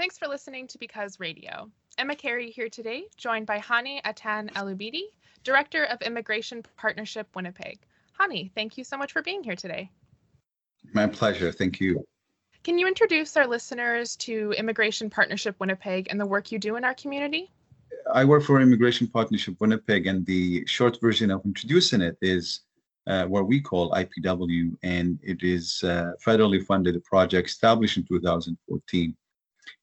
Thanks for listening to Because Radio. Emma Carey here today, joined by Hani Ataan Al-Ubeady, Director of Immigration Partnership Winnipeg. Hani, thank you so much for being here today. My pleasure. Thank you. Can you introduce our listeners to Immigration Partnership Winnipeg and the work you do in our community? I work for Immigration Partnership Winnipeg, and the short version of introducing it is uh, what we call IPW, and it is a federally funded project established in 2014 uh,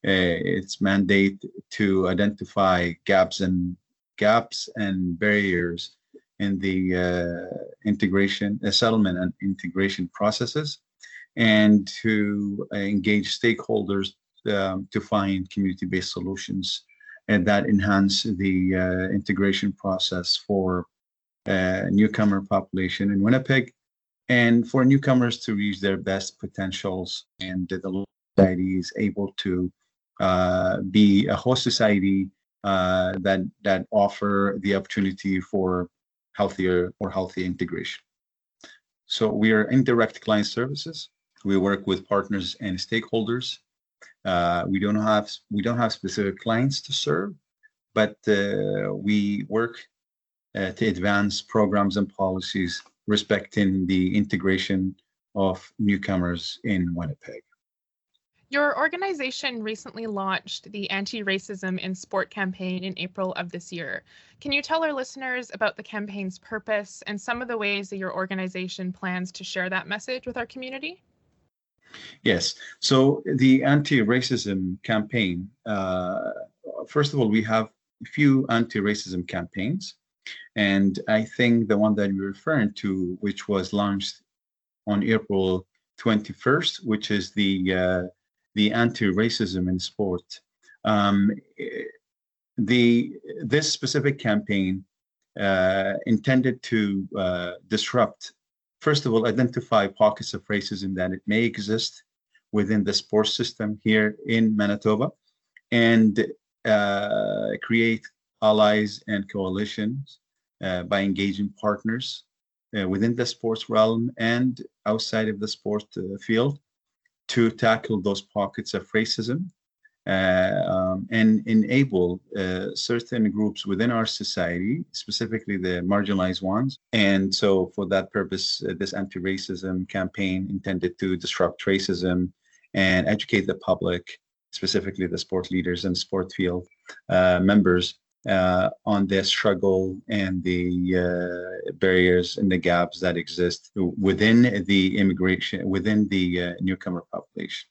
its mandate to identify gaps and gaps and barriers in the uh, integration, uh, settlement and integration processes, and to engage stakeholders um, to find community-based solutions and that enhance the uh, integration process for uh, newcomer population in Winnipeg and for newcomers to reach their best potentials and the society is able to uh, be a host society uh, that that offer the opportunity for healthier or healthy integration. So we are indirect client services. We work with partners and stakeholders. Uh, we don't have we don't have specific clients to serve, but uh, we work uh, to advance programs and policies respecting the integration of newcomers in Winnipeg. Your organization recently launched the Anti Racism in Sport campaign in April of this year. Can you tell our listeners about the campaign's purpose and some of the ways that your organization plans to share that message with our community? Yes. So, the anti racism campaign, uh, first of all, we have a few anti racism campaigns. And I think the one that you're referring to, which was launched on April 21st, which is the uh, the anti-racism in sport. Um, the this specific campaign uh, intended to uh, disrupt, first of all, identify pockets of racism that it may exist within the sports system here in Manitoba, and uh, create allies and coalitions uh, by engaging partners uh, within the sports realm and outside of the sport uh, field to tackle those pockets of racism uh, um, and enable uh, certain groups within our society, specifically the marginalized ones. And so, for that purpose, uh, this anti racism campaign intended to disrupt racism and educate the public, specifically the sport leaders and sport field uh, members, uh, on the struggle and the uh, barriers and the gaps that exist within the immigration, within the uh, newcomer population.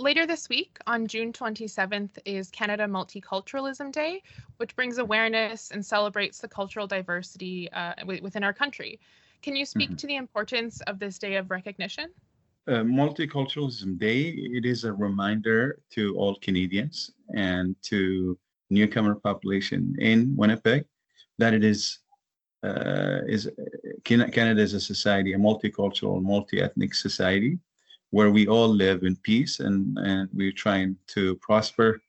Later this week, on June 27th, is Canada Multiculturalism Day, which brings awareness and celebrates the cultural diversity uh, within our country. Can you speak mm-hmm. to the importance of this day of recognition? Uh, Multiculturalism Day, it is a reminder to all Canadians and to newcomer population in Winnipeg, that it is uh, is Canada is a society, a multicultural, multi-ethnic society, where we all live in peace and and we're trying to prosper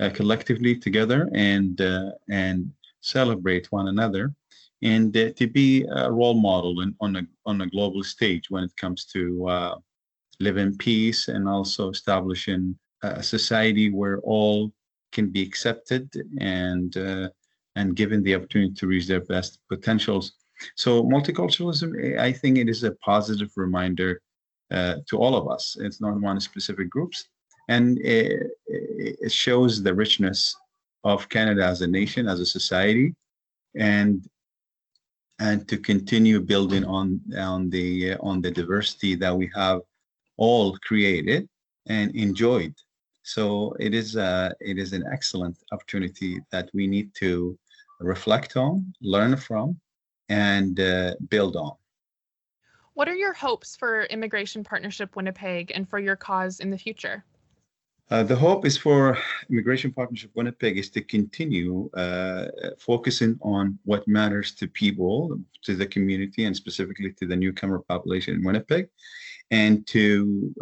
uh, collectively together and uh, and celebrate one another, and uh, to be a role model in, on a on a global stage when it comes to uh, live in peace and also establishing a society where all can be accepted and uh, and given the opportunity to reach their best potentials. So multiculturalism, I think it is a positive reminder uh, to all of us. It's not one specific groups, and it, it, shows the richness of Canada as a nation, as a society, and and to continue building on on the on the diversity that we have all created and enjoyed so it is uh, it is an excellent opportunity that we need to reflect on, learn from, and uh, build on. What are your hopes for Immigration Partnership Winnipeg and for your cause in the future? Uh, the hope is for Immigration Partnership Winnipeg is to continue uh, focusing on what matters to people, to the community, and specifically to the newcomer population in Winnipeg, and to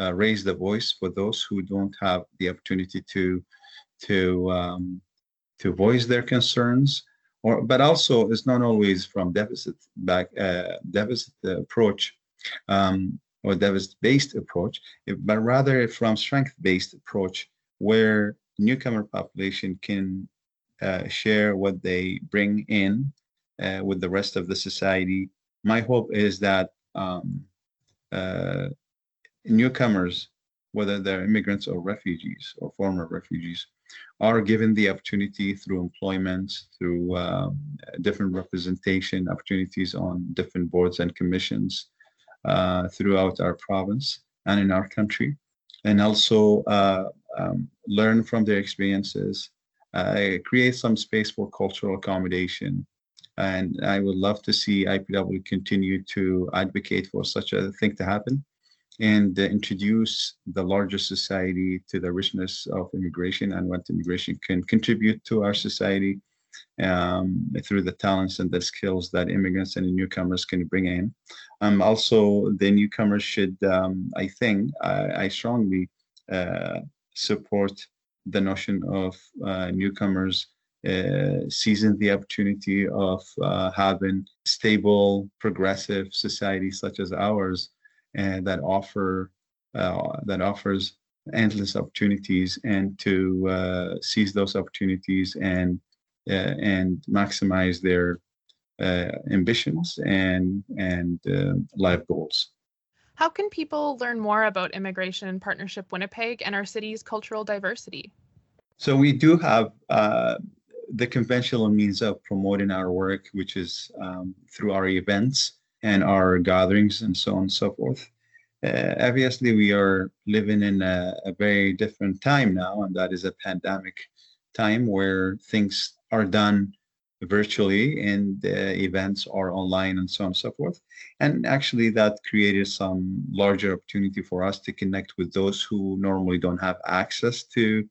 uh, raise the voice for those who don't have the opportunity to to um, to voice their concerns or but also it's not always from deficit back uh, deficit approach um, or deficit-based approach, but rather from strength-based approach where newcomer population can uh, share what they bring in uh, with the rest of the society. My hope is that um, uh, newcomers, whether they're immigrants or refugees or former refugees, are given the opportunity through employment, through um, different representation opportunities on different boards and commissions uh, throughout our province and in our country, and also uh, um, learn from their experiences, uh, create some space for cultural accommodation. And I would love to see IPW continue to advocate for such a thing to happen and uh, introduce the larger society to the richness of immigration and what immigration can contribute to our society um, through the talents and the skills that immigrants and newcomers can bring in. Um, also, the newcomers should, um, I think, I, I strongly uh, support the notion of uh, newcomers uh, seizing the opportunity of uh, having stable, progressive society such as ours and that offer uh, that offers endless opportunities and to uh, seize those opportunities and uh, and maximize their uh, ambitions and and uh, life goals. How can people learn more about Immigration Partnership Winnipeg and our city's cultural diversity? So we do have uh, the conventional means of promoting our work, which is um, through our events and our gatherings and so on and so forth. Uh, obviously, we are living in a, a, very different time now, and that is a pandemic time where things are done virtually and uh, events are online and so on and so forth. And actually, that created some larger opportunity for us to connect with those who normally don't have access to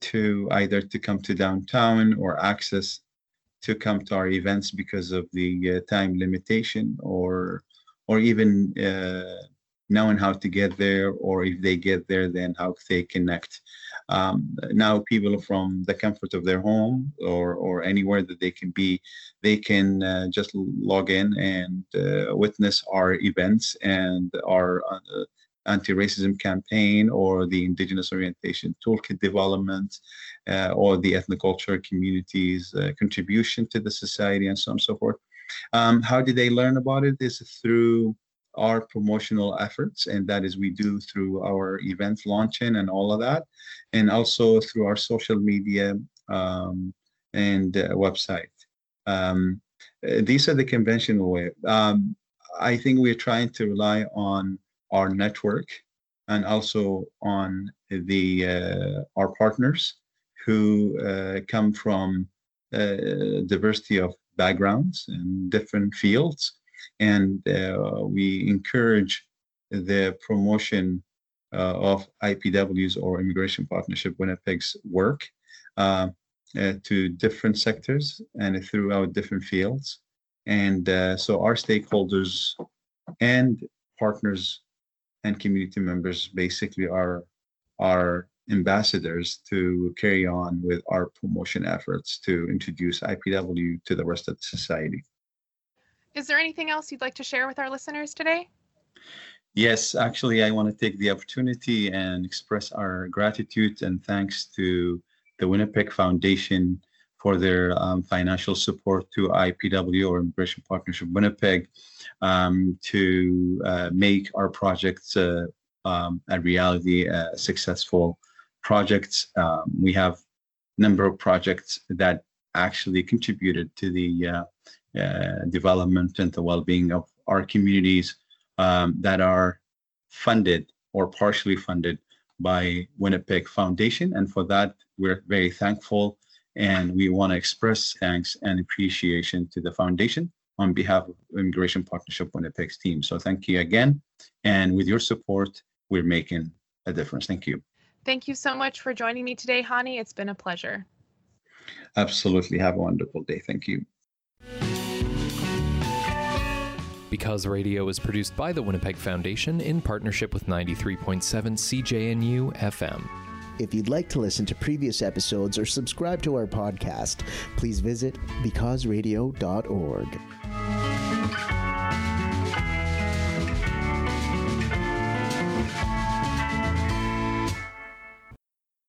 to either to come to downtown or access to come to our events because of the uh, time limitation or or even uh, knowing how to get there or if they get there then how they connect. Um, now people from the comfort of their home or or anywhere that they can be they can uh, just log in and uh, witness our events and our uh, anti-racism campaign or the indigenous orientation toolkit development uh, or the ethnoculture community's uh, contribution to the society and so on and so forth. Um, how did they learn about it? Is through our promotional efforts and that is we do through our events launching and all of that and also through our social media um, and uh, website. Um, uh, these are the conventional way. Um, i think we're trying to rely on our network and also on the uh, our partners who uh, come from uh, diversity of backgrounds and different fields and uh, we encourage the promotion uh, of IPW's or Immigration Partnership Winnipeg's work uh, to different sectors and throughout different fields. And so our stakeholders and partners and community members basically are are ambassadors to carry on with our promotion efforts to introduce IPW to the rest of the society. Is there anything else you'd like to share with our listeners today? Yes, actually, I want to take the opportunity and express our gratitude and thanks to the Winnipeg Foundation for their um, financial support to IPW or Immigration Partnership Winnipeg um, to uh, make our projects uh, um, a reality, uh, successful projects. Um, we have a number of projects that actually contributed to the uh, uh, development and the well-being of our communities um, that are funded or partially funded by Winnipeg Foundation. And for that, we're very thankful and we want to express thanks and appreciation to the foundation on behalf of Immigration Partnership Winnipeg's team. So thank you again. And with your support, we're making a difference. Thank you. Thank you so much for joining me today, Hani. It's been a pleasure. Absolutely. Have a wonderful day. Thank you. Because Radio is produced by the Winnipeg Foundation in partnership with 93.7 CJNU FM. If you'd like to listen to previous episodes or subscribe to our podcast, please visit becauseradio.org.